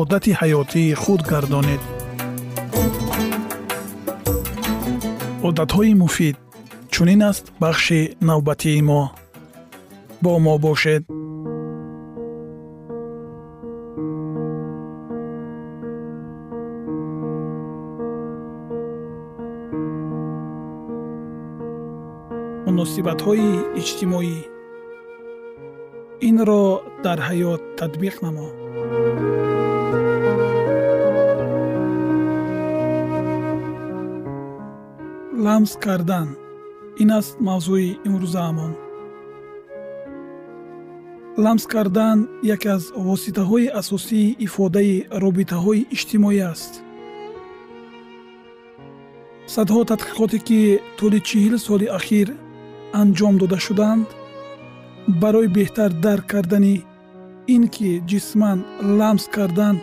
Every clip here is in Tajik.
одати ҳаётии худ гардонед. Одатҳои муфид чунин аст бахши навбатии мо. Бо мо бошед. Муносибатҳои иҷтимоӣ. Инро дар ҳаёт татбиқ намо ламс кардан. Ин аст мавзӯи имрӯзаамон ламс кардан яке аз воситаҳои асосии ифодаи робитаҳои иҷтимоӣ аст. Садҳо тадқиқоте ки тӯли чил соли ахир анҷом дода шуданд барои беҳтар дарк кардани ин ки ҷисман ламс кардан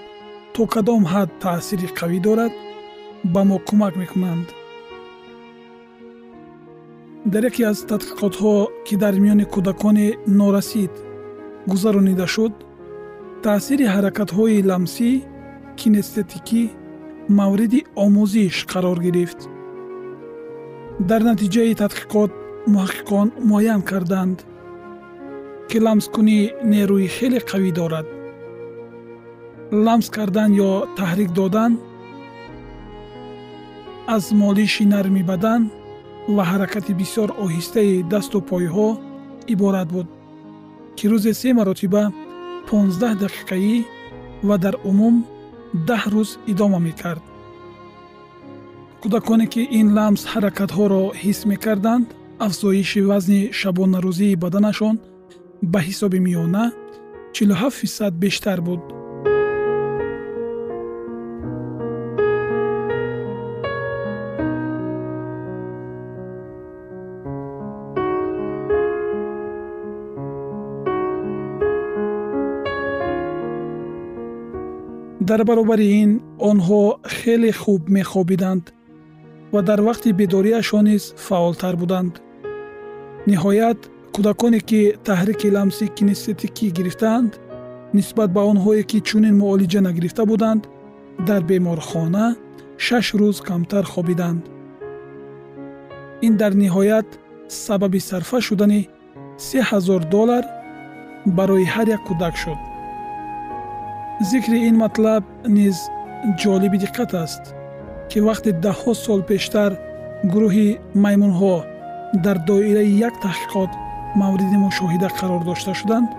то кадом ҳад таъсири қавӣ дорад ба мо кӯмак мекунанд дар яке аз тадқиқотҳо ки дар миёни кӯдакони норасид гузаронида шуд таъсири ҳаракатҳои ламсӣ кинестетикӣ мавриди омӯзиш қарор гирифт. Дар натиҷаи тадқиқот муҳаққиқон муайян карданд ки ламскунӣ нерӯи хеле қавӣ дорад. Ламс кардан ё таҳрик додан аз молиши нарми бадан ва ҳаракати бисёр оҳистаи дасту пойҳо иборат буд ки рӯзе се маротиба 15 дақиқаӣ ва дар умум даҳ рӯз идома мекард. Кӯдаконе ки ин ламс ҳаракатҳоро ҳис мекарданд афзоиши вазни шабонарӯзии баданашон ба ҳисоби миёна 47 фисад бештар буд дар баробари ин онҳо хеле хуб мехобиданд ва дар вақти бедориашон низ фаъолтар буданд. Ниҳоят кӯдаконе ки таҳрики ламси кинестетикӣ гирифтаанд нисбат ба онҳое ки чунин муолиҷа нагирифта буданд дар беморхона шаш рӯз камтар хобиданд. Ин дар ниҳоят сабаби сарфа шудани се ҳазор доллар барои ҳар як кӯдак шуд зикри ин матлаб низ ҷолиби диққат аст ки вақте даҳҳо сол пештар гурӯҳи маймунҳо дар доираи як таҳқиқот мавриди мушоҳида қарор дошта шуданд.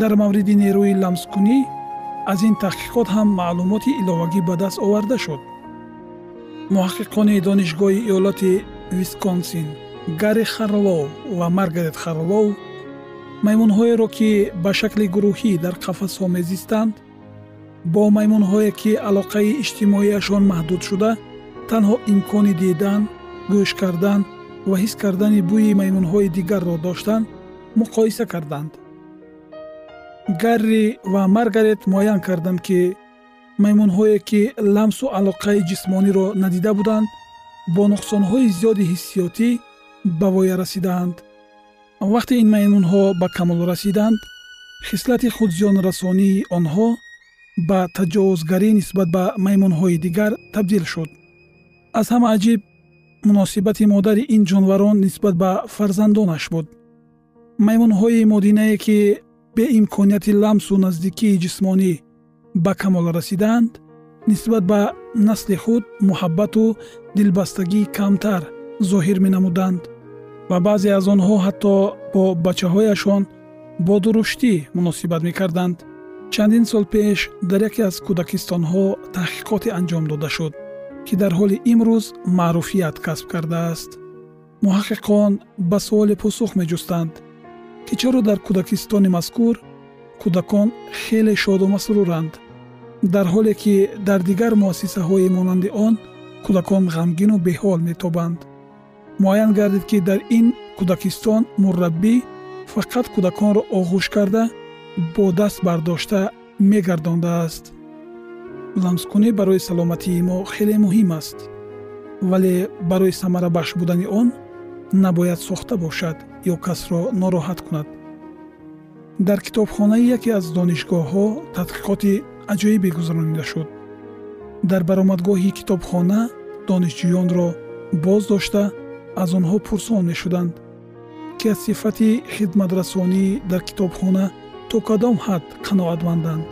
Дар мавриди нерӯи ламскунӣ аз ин таҳқиқот ҳам маълумоти иловагӣ ба даст оварда шуд. Муҳаққиқони донишгоҳи иёлоти висконсин гарри харлоу ва маргарет харлоу маймунҳоеро ки ба шакли гурӯҳӣ дар қафасҳо мезистанд бо маймунҳое ки алоқаи иҷтимоияшон маҳдуд шуда танҳо имкони дидан гӯш кардан ва ҳис кардани бӯи маймунҳои дигарро доштанд муқоиса карданд. Гарри ва маргарет муайян карданд ки маймунҳое ки ламсу алоқаи ҷисмониро надида буданд бо нуқсонҳои зиёди ҳиссиётӣ ба воя расидаанд вақте ин маймунҳо ба камол расиданд хислати худзиёнрасонии онҳо ба таҷовузгарӣ нисбат ба маймунҳои дигар табдил шуд. Аз ҳама аҷиб муносибати модари ин ҷонварон нисбат ба фарзандонаш буд. Маймунҳои модинае ки беимконияти ламсу наздикии ҷисмонӣ ба камол расидаанд нисбат ба насли худ муҳаббату дилбастагӣ камтар зоҳир менамуданд ва баъзе аз онҳо ҳатто бо бачаҳояшон бо дуруштӣ муносибат мекарданд чандин сол пеш дар яке аз кӯдакистонҳо таҳқиқоте анҷом дода шуд ки дар ҳоли имрӯз маъруфият касб кардааст. муҳаққиқон ба суоле посух меҷустанд ки чаро дар кӯдакистони мазкур кӯдакон хеле шоду масруранд дар ҳоле ки дар дигар муассисаҳои монанди он кӯдакон ғамгину беҳол метобанд. муайян гардид ки дар ин кӯдакистон мурраббӣ фақат кӯдаконро оғӯш карда бо даст бардошта мегардондааст. Ламскунӣ барои саломатии мо хеле муҳим аст вале барои самарабахш будани он набояд сохта бошад ё касро нороҳат кунад. Дар китобхонаи яке аз донишгоҳҳо тадқиқоти аҷоибе гузаронида шуд. Дар баромадгоҳи китобхона донишҷӯёнро боз дошта аз онҳо пурсон мешуданд ки аз сифати хидматрасонӣ дар китобхона то кадом ҳад қаноатманданд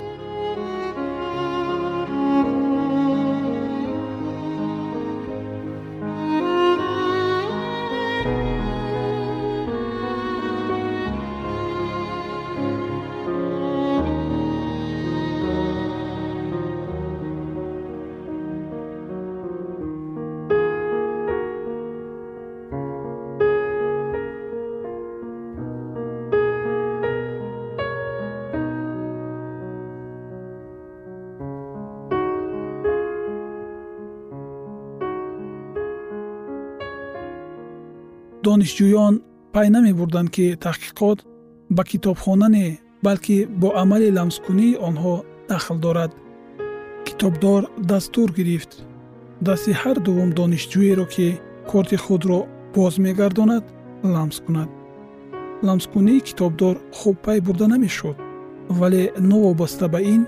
донишҷӯён пай намебурданд ки таҳқиқот ба китобхона не балки бо амали ламскунии онҳо дахл дорад. Китобдор дастур гирифт. Дасти ҳар дуввум донишҷӯеро ки корти худро боз мегардонад ламс кунад. Ламскунии китобдор хуб пай бурда намешуд вале новобаста ба ин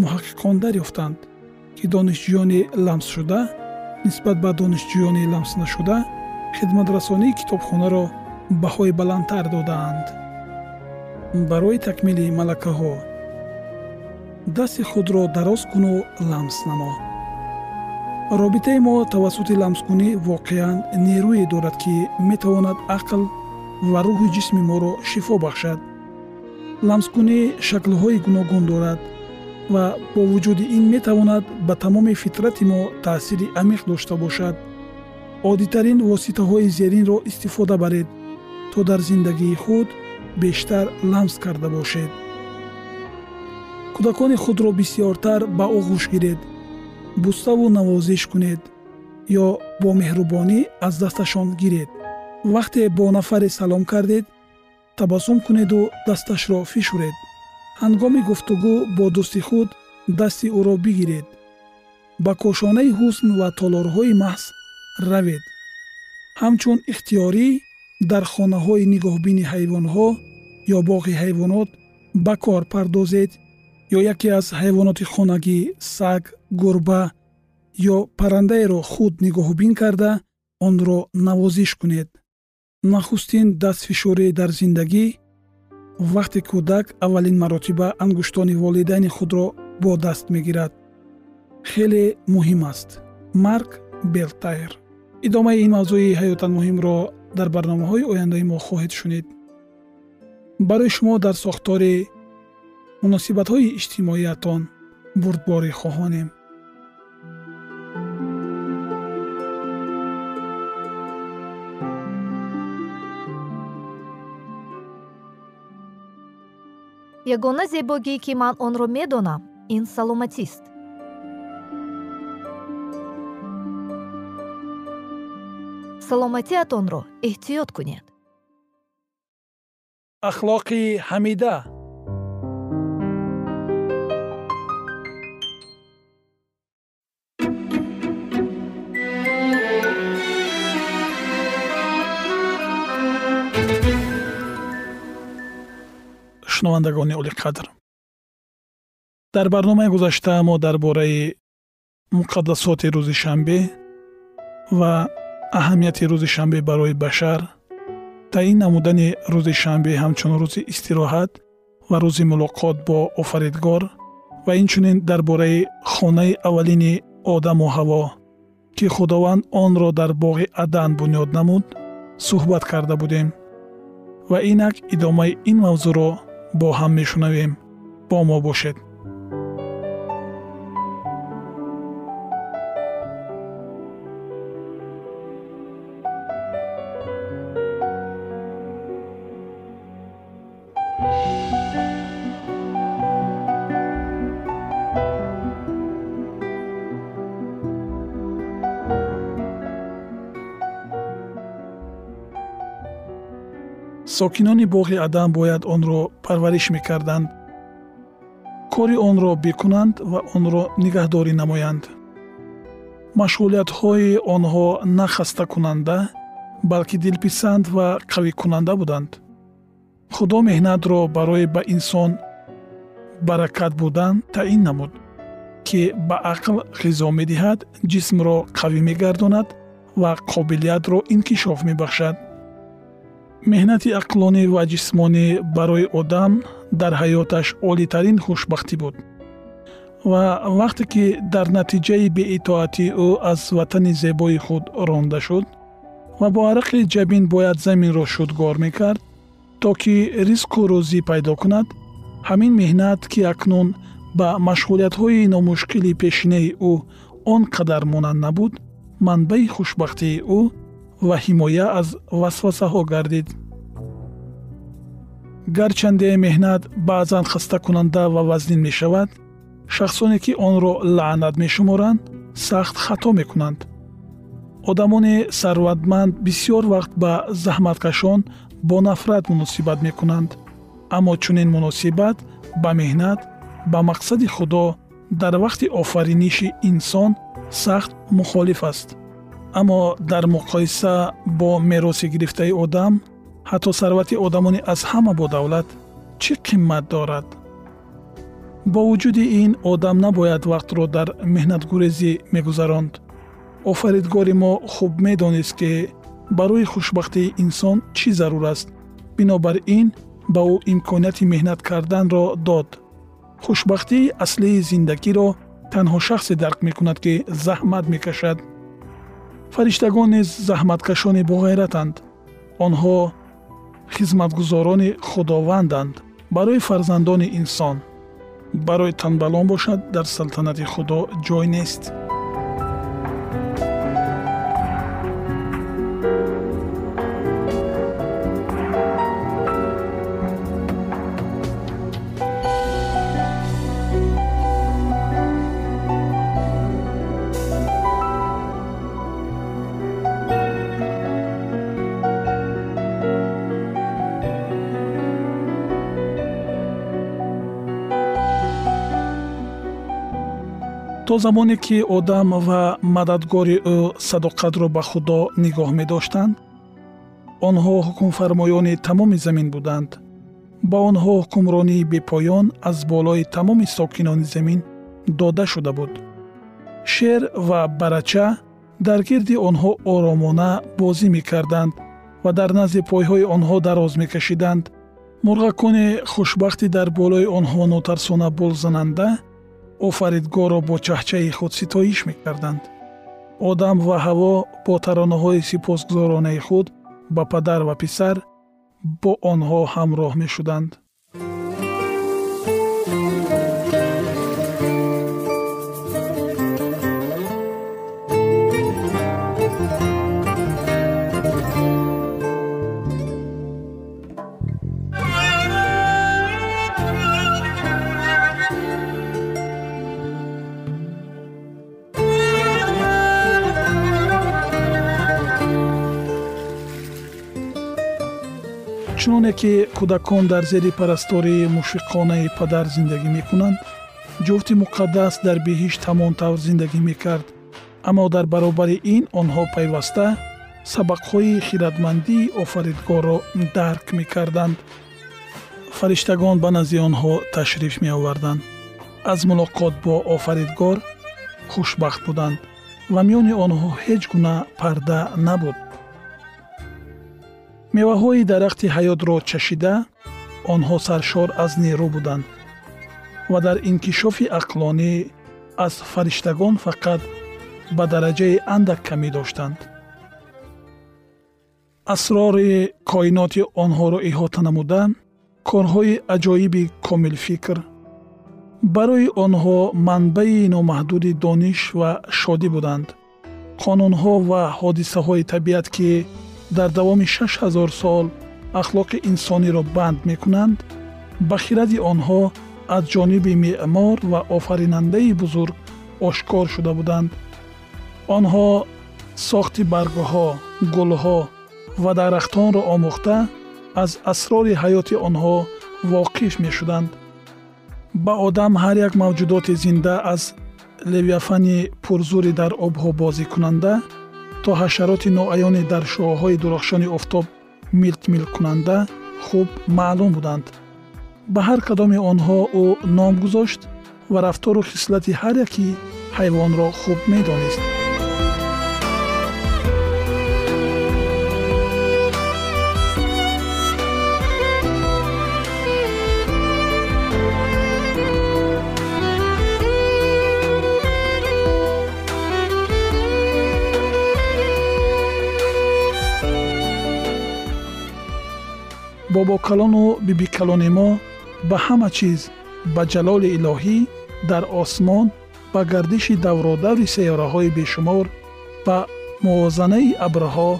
муҳаққиқон дарёфтанд ки донишҷӯёни ламсшуда нисбат ба донишҷӯёни ламснашуда хидматрасонии китобхонаро баҳои баландтар додаанд. Барои такмили малакаҳо дасти худро дароз куну ламс намо. Робитаи мо тавассути ламскунӣ воқеан нерӯе дорад ки метавонад ақл ва рӯҳи ҷисми моро шифо бахшад. Ламскунӣ шаклҳои гуногун дорад ва бо вуҷуди ин метавонад ба тамоми фитрати мо таъсири амиқ дошта бошад оддитарин воситаҳои зеринро истифода баред то дар зиндагии худ бештар ламс карда бошед. Кӯдакони худро бисьёртар ба оғӯш гиред буставу навозиш кунед ё бо меҳрубонӣ аз дасташон гиред. Вақте бо нафаре салом кардед табассум кунеду дасташро фишуред. Ҳангоми гуфтугӯ бо дӯсти худ дасти ӯро бигиред. Ба кошонаи ҳусн ва толорҳои маҳз равед. Ҳамчун ихтиёрӣ дар хонаҳои нигоҳбини ҳайвонҳо ё боғи ҳайвонот ба кор пардозед ё яке аз ҳайвоноти хонагӣ саг гурба ё паррандаеро худ нигоҳубин карда онро навозиш кунед. Нахустин дастфишорӣ дар зиндагӣ вақте кӯдак аввалин маротиба ангуштони волидайни худро бо даст мегирад. Хеле муҳим аст. Марк белтайр идомаи ин мавзӯи ҳаётан муҳимро дар барномаҳои ояндаи мо хоҳед шунид. Барои шумо дар сохтори муносибатҳои иҷтимоиятон бурдборӣ хоҳонем. Ягона зебогӣ ки ман онро медонам ин саломатист саломатиатонро эҳтиёт кунед. Ахлоқи ҳамида. Шунавандагони олиқадр дар барномаи гузашта мо дар бораи муқаддасоти рӯзи шанбе ва аҳамияти рӯзи шанбе барои башар таъин намудани рӯзи шанбе ҳамчун рӯзи истироҳат ва рӯзи мулоқот бо офаридгор ва инчунин дар бораи хонаи аввалини одаму ҳаво ки худованд онро дар боғи адан бунёд намуд суҳбат карда будем ва инак идомаи ин мавзӯъро бо ҳам мешунавем. Бо мо бошед сокинони боғи адам бояд онро парвариш мекарданд. Кори онро бикунанд ва онро нигаҳдорӣ намоянд. Машғулиятҳои онҳо на хастакунанда балки дилписанд ва қавикунанда буданд. Худо меҳнатро барои ба инсон баракат будан таъин намуд ки ба ақл ғизо медиҳад ҷисмро қавӣ мегардонад ва қобилиятро инкишоф мебахшад меҳнати ақлонӣ ва ҷисмонӣ барои одам дар ҳаёташ олитарин хушбахтӣ буд. Ва вақте ки дар натиҷаи беитоатии ӯ аз ватани зебои худ ронда шуд ва бо арақи ҷабин бояд заминро шудгор мекард то ки ризқу рӯзӣ пайдо кунад ҳамин меҳнат ки акнун ба машғулиятҳои номушкили пешинаи ӯ он қадар монанд набуд манбаи хушбахтии ӯ ва ҳимоя аз васвасаҳо гардид. Гарчанде меҳнат баъзан хастакунанда ва вазнин мешавад шахсоне ки онро лаънат мешуморанд сахт хато мекунанд. Одамони сарватманд бисьёр вақт ба заҳматкашон бо нафрат муносибат мекунанд. Аммо чунин муносибат ба меҳнат ба мақсади худо дар вақти офариниши инсон сахт мухолиф аст аммо дар муқоиса бо мероси гирифтаи одам ҳатто сарвати одамони аз ҳама бодавлат чӣ қимат дорад? Бо вуҷуди ин одам набояд вақтро дар меҳнатгурезӣ мегузаронд. Офаридгори мо хуб медонист ки барои хушбахтии инсон чӣ зарур аст? Бинобар ин ба ӯ имконияти меҳнат карданро дод. Хушбахтии аслии зиндагиро танҳо шахсе дарк мекунад ки заҳмат мекашад фариштагон низ заҳматкашони боғайратанд онҳо хизматгузорони худованданд барои фарзандони инсон. Барои танбалон бошад дар салтанати худо ҷой нест то замоне ки одам ва мададгори ӯ садоқатро ба худо нигоҳ медоштанд онҳо ҳукмфармоёни тамоми замин буданд. Ба онҳо ҳукмронии бепоён аз болои тамоми сокинони замин дода шуда буд. Шер ва барача дар гирди онҳо оромона бозӣ мекарданд ва дар назди пойҳои онҳо дароз мекашиданд. Мурғакони хушбахти дар болои онҳо нотарсона болзананда офаридгорро бо чаҳчаи худ ситоиш мекарданд. одам ва ҳаво бо таронаҳои сипосгузоронаи худ ба падар ва писар бо онҳо ҳамроҳ мешуданд чуноне ки кӯдакон дар зери парастории мушфиқонаи падар зиндагӣ мекунанд. ҷуфти муқаддас дар биҳишт ҳамон тавр зиндагӣ мекард. Аммо дар баробари ин онҳо пайваста сабақҳои хиратмандии офаридгорро дарк мекарданд. Фариштагон ба назди онҳо ташриф меоварданд. Аз мулоқот бо офаридгор хушбахт буданд ва миёни онҳо ҳеҷ гуна парда набуд меваҳои дарахти ҳаётро чашида онҳо саршор аз нерӯ буданд ва дар инкишофи ақлонӣ аз фариштагон фақат ба дараҷаи андак камӣ доштанд. Асрори коиноти онҳоро иҳота намуда корҳои аҷоиби комилфикр барои онҳо манбаи номаҳдуди дониш ва шодӣ буданд. Қонунҳо ва ҳодисаҳои табиат ки дар давоми 6000 сол ахлоқи инсониро банд мекунанд ба хиради онҳо аз ҷониби меъмор ва офаринандаи бузург ошкор шуда буданд. Онҳо сохти баргҳо гулҳо ва дарахтонро омӯхта аз асрори ҳаёти онҳо воқиф мешуданд. Ба одам ҳар як мавҷудоти зинда аз левиафани пурзури дар обҳо бозикунанда то ҳашароти ноаёне дар шуоҳои дурахшони офтоб милтмилкунанда хуб маълум буданд. Ба ҳар кадоми онҳо ӯ ном гузошт ва рафтору хислати ҳар яки ҳайвонро хуб медонист бобокалону бибикалони мо ба ҳама чиз ба ҷалоли илоҳӣ дар осмон ба гардиши давродаври сайёраҳои бешумор ба мувозанаи абрҳо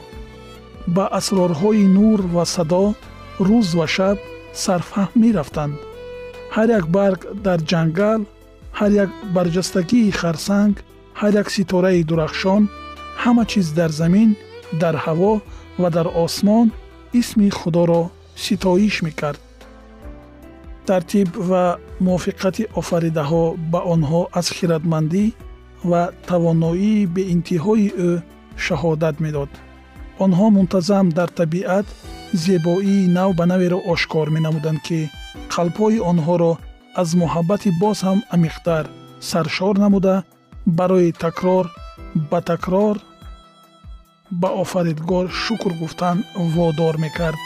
ба асрорҳои нур ва садо рӯз ва шаб сарфаҳм мерафтанд. Ҳар як барг дар ҷангал ҳар як барҷастагии харсанг ҳар як ситораи дурахшон ҳама чиз дар замин дар ҳаво ва дар осмон исми худоро ситоиш мекард. Тартиб ва мувофиқати офаридаҳо ба онҳо аз хиратмандӣ ва тавоноии беинтиҳои ӯ шаҳодат медод. Онҳо мунтазам дар табиат зебоии нав ба наверо ошкор менамуданд ки қалбҳои онҳоро аз муҳаббати боз ҳам амиқтар саршор намуда барои такрор ба такрор ба офаридгор шукр гуфтан водор мекард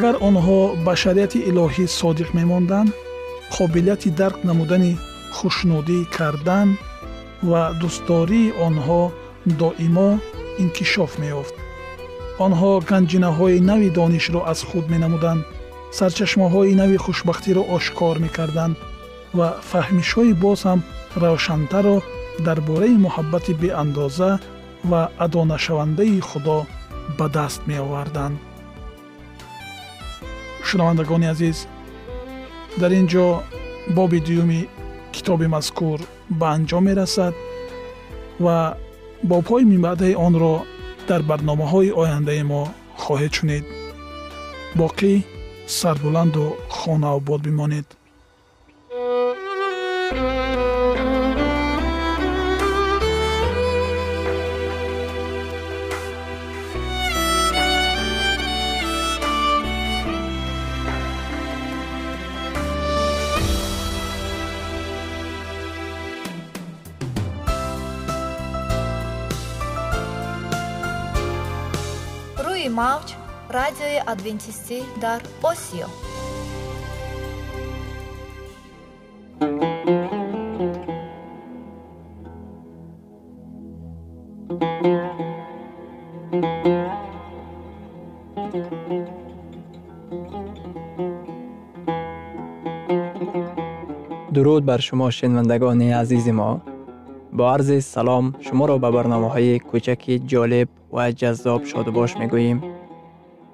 агар онҳо ба шариати илоҳӣ содиқ мемонданд қобилияти дарк намудани хушнудӣ кардан ва дӯстдории онҳо доимо инкишоф меёфт. Онҳо ганҷинаҳои нави донишро аз худ менамуданд сарчашмаҳои нави хушбахтиро ошкор мекарданд ва фаҳмишҳои боз ҳам равшантарро дар бораи муҳаббати беандоза ва адонашавандаи худо ба даст меоварданд шунавандагони азиз. Дар ин ҷо боби дуюми китоби мазкур ба анҷом мерасад ва бобҳои минбаъдаи онро дар барномаҳои ояндаи мо хоҳед шунид. Боқӣ сарбуланду хонаобод бимонед радиои адвентистӣ дар осиё дуруд бар шумо шинавандагони азизи мо бо арзи салом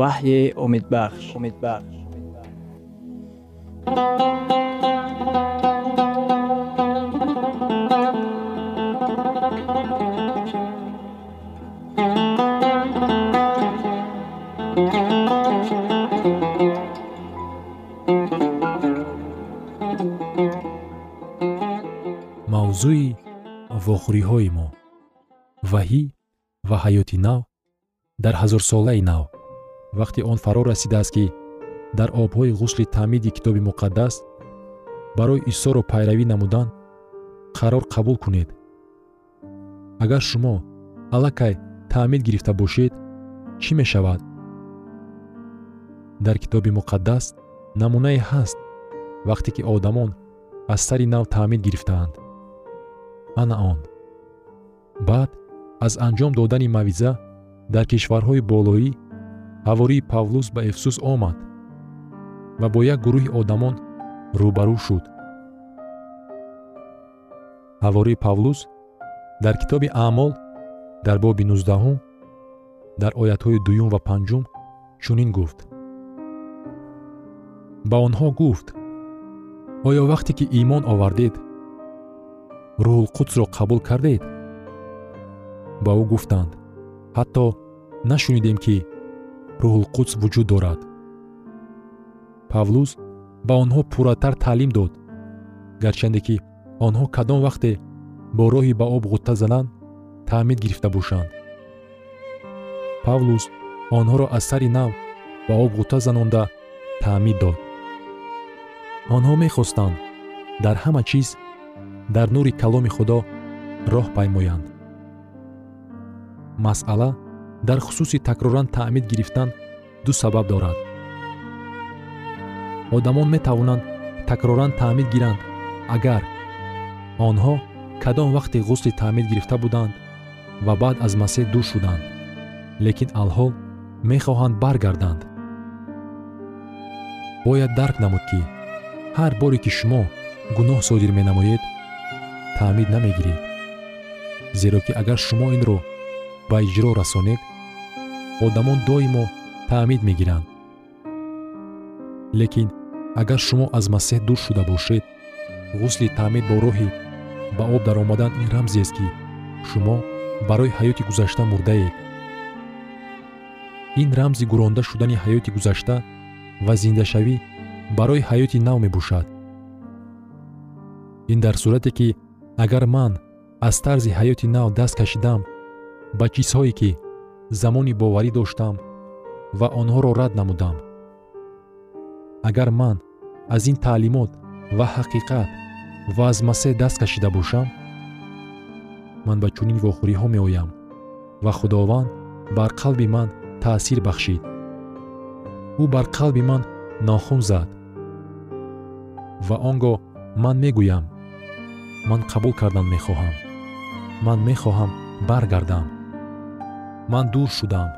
ваҳйи умедбахш. Умедбахш. Мавзӯи вохӯриҳои мо. Ваҳӣ ва ҳаёти нав дар ҳазорсолаи нав вақте он фаро расидааст ки дар обҳои ғусли таъмиди китоби муқаддас барои исоро пайравӣ намудан қарор қабул кунед. Агар шумо аллакай таъмид гирифта бошед чӣ мешавад? Дар китоби муқаддас намунае ҳаст вақте ки одамон аз сари нав таъмид гирифтаанд. Ана он. Баъд аз анҷом додани мавъиза дар кишварҳои болоӣ ҳавории павлус ба эфсус омад ва бо як гурӯҳи одамон рӯбарӯ шуд. Ҳавории павлус дар китоби аъмол дар боби нуздаҳум дар оятҳои дуюм ва панҷум чунин гуфт. Ба онҳо гуфт оё вақте ки имон овардед рӯҳулқудсро қабул кардед? Ба ӯ гуфтанд ҳатто нашунидем ки рӯҳулқудс вуҷуд дорад. Павлус ба онҳо пурратар таълим дод гарчанде ки онҳо кадом вақте бо роҳи ба об ғутта зананд таъмид гирифта бошанд. Павлус онҳоро аз сари нав ба об ғутта занонда таъмид дод. Онҳо мехостанд дар ҳама чиз дар нури каломи худо роҳ паймоянд. Масъала дар хусуси такроран таъмид гирифтан ду сабаб дорад. Одамон метавонанд такроран таъмид гиранд. Агар онҳо кадом вақте ғусли таъмид гирифта буданд ва баъд аз масеҳ дур шуданд лекин алҳол мехоҳанд баргарданд. Бояд дарк намуд ки ҳар боре ки шумо гуноҳ содир менамоед таъмид намегиред. Зеро ки агар шумо инро ба иҷро расонед одамон доимо таъмид мегиранд. Лекин агар шумо аз масеҳ дур шуда бошед ғусли таъмид бо роҳи ба об даромадан ин рамзест ки шумо барои ҳаёти гузашта мурдаед. Ин рамзи гуронда шудани ҳаёти гузашта ва зиндашавӣ барои ҳаёти нав мебошад. Ин дар сурате ки агар ман аз тарзи ҳаёти нав даст кашидам ба чизҳое ки замони боварӣ доштам ва онҳоро рад намудам. Агар ман аз ин таълимот ва ҳақиқат ва аз масеҳ даст кашида бошам ман ба чунин вохӯриҳо меоям ва худованд бар қалби ман таъсир бахшид. Ӯ бар қалби ман нохун зад ва он гоҳ ман мегӯям. Ман қабул кардан мехоҳам. Ман мехоҳам баргардам ман дур шудам.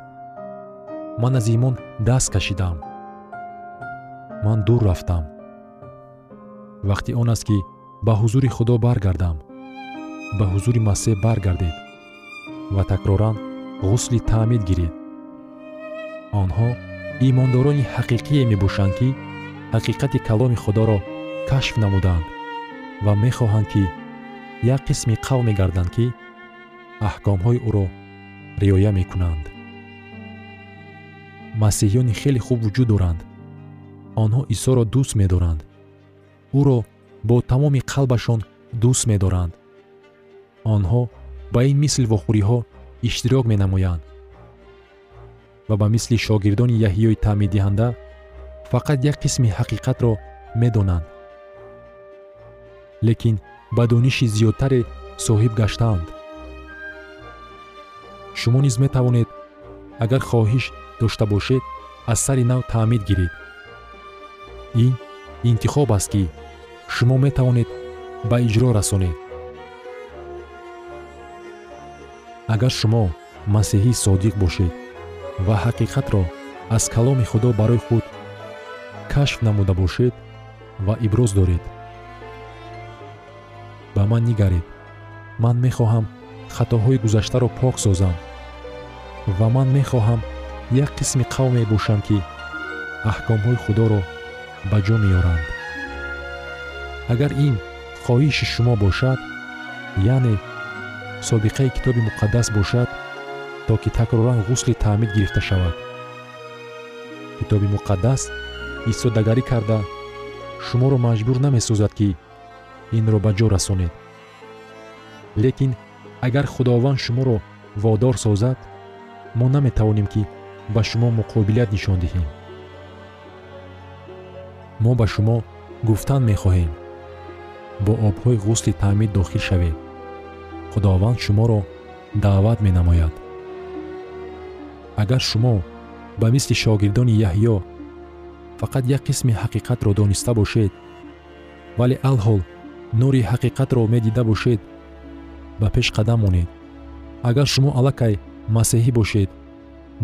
Ман аз имон даст кашидам. Ман дур рафтам. Вақти он аст ки ба ҳузури худо баргардам. Ба ҳузури масеҳ баргардед ва такроран ғусли таъмид гиред. Онҳо имондорони ҳақиқие мебошанд ки ҳақиқати каломи худоро кашф намуданд ва мехоҳанд ки як қисми қавме гарданд ки аҳкомҳои ӯро риоя мекунанд. Масеҳиёни хеле хуб вуҷуд доранд. Онҳо исоро дӯст медоранд. Ӯро бо тамоми қалбашон дӯст медоранд. Онҳо ба ин мисли вохӯриҳо иштирок менамоянд. Ва ба мисли шогирдони яҳиёи таъмидиҳанда фақат як қисми ҳақиқатро медонанд. Лекин ба дониши зиёдтаре соҳиб гаштаанд шумо низ метавонед агар хоҳиш дошта бошед аз сари нав таъмид гиред. Ин интихоб аст ки шумо метавонед ба иҷро расонед. Агар шумо масеҳӣ содиқ бошед ва ҳақиқатро аз каломи худо барои худ кашф намуда бошед ва иброз доред ба ман нигаред. Ман мехоҳам хатоҳои гузаштаро пок созам. Ва ман мехоҳам як қисми қавме бошам ки аҳкомҳои худоро ба ҷо меоранд агар ин хоҳиши шумо бошад яъне собиқаи китоби муқаддас бошад то ки такроран ғусли таъмид гирифта шавад. Китоби муқаддас истодагарӣ карда шуморо маҷбур намесозад ки инро ба ҷо расонед. Лекин агар худованд шуморо водор созад мо наметавонем ки ба шумо муқобилат нишон диҳем. Мо ба шумо гуфтан мехоҳем. Бо обҳои ғусли таъмид дохил шавед. Худованд шуморо даъват менамояд. Агар шумо ба мисли шогирдони яҳьё фақат як қисми ҳақиқатро дониста бошед вале алҳол нури ҳақиқатро медида бошед ба пеш қадам монед. Агар шумо аллакай масеҳӣ бошед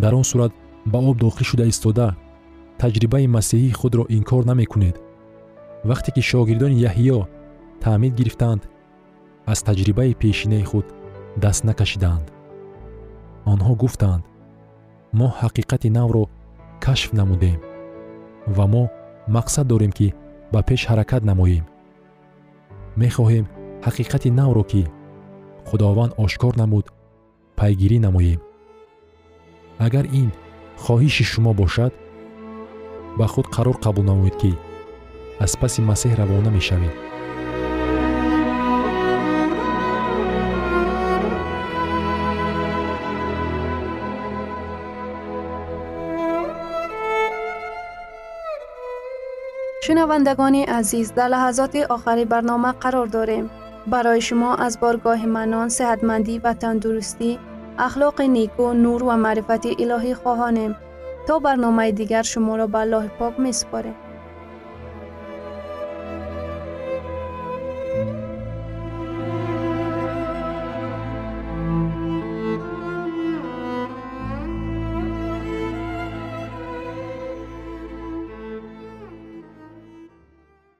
дар он сурат ба об дохил шуда истода таҷрибаи масеҳии худро инкор намекунед. Вақте ки шогирдони яҳьё таъмид гирифтанд аз таҷрибаи пешинаи худ даст накашиданд. Онҳо гуфтанд мо ҳақиқати навро кашф намудем ва мо мақсад дорем ки ба пеш ҳаракат намоем. Мехоҳем ҳақиқати навро ки худованд ошкор намуд пайгирӣ намоем агар ин хоҳиши шумо бошад ба худ қарор қабул намоед ки аз паси масеҳ равона мешавед шунавандагони азиз дар лаҳазоти охари барнома қарор дорем барои шумо аз боргоҳи манон сеҳатмандӣ ва тандурустӣ ахлоқи неку нур ва маърифати илоҳӣ хоҳонем то барномаи дигар шуморо ба аллоҳи пок месупорем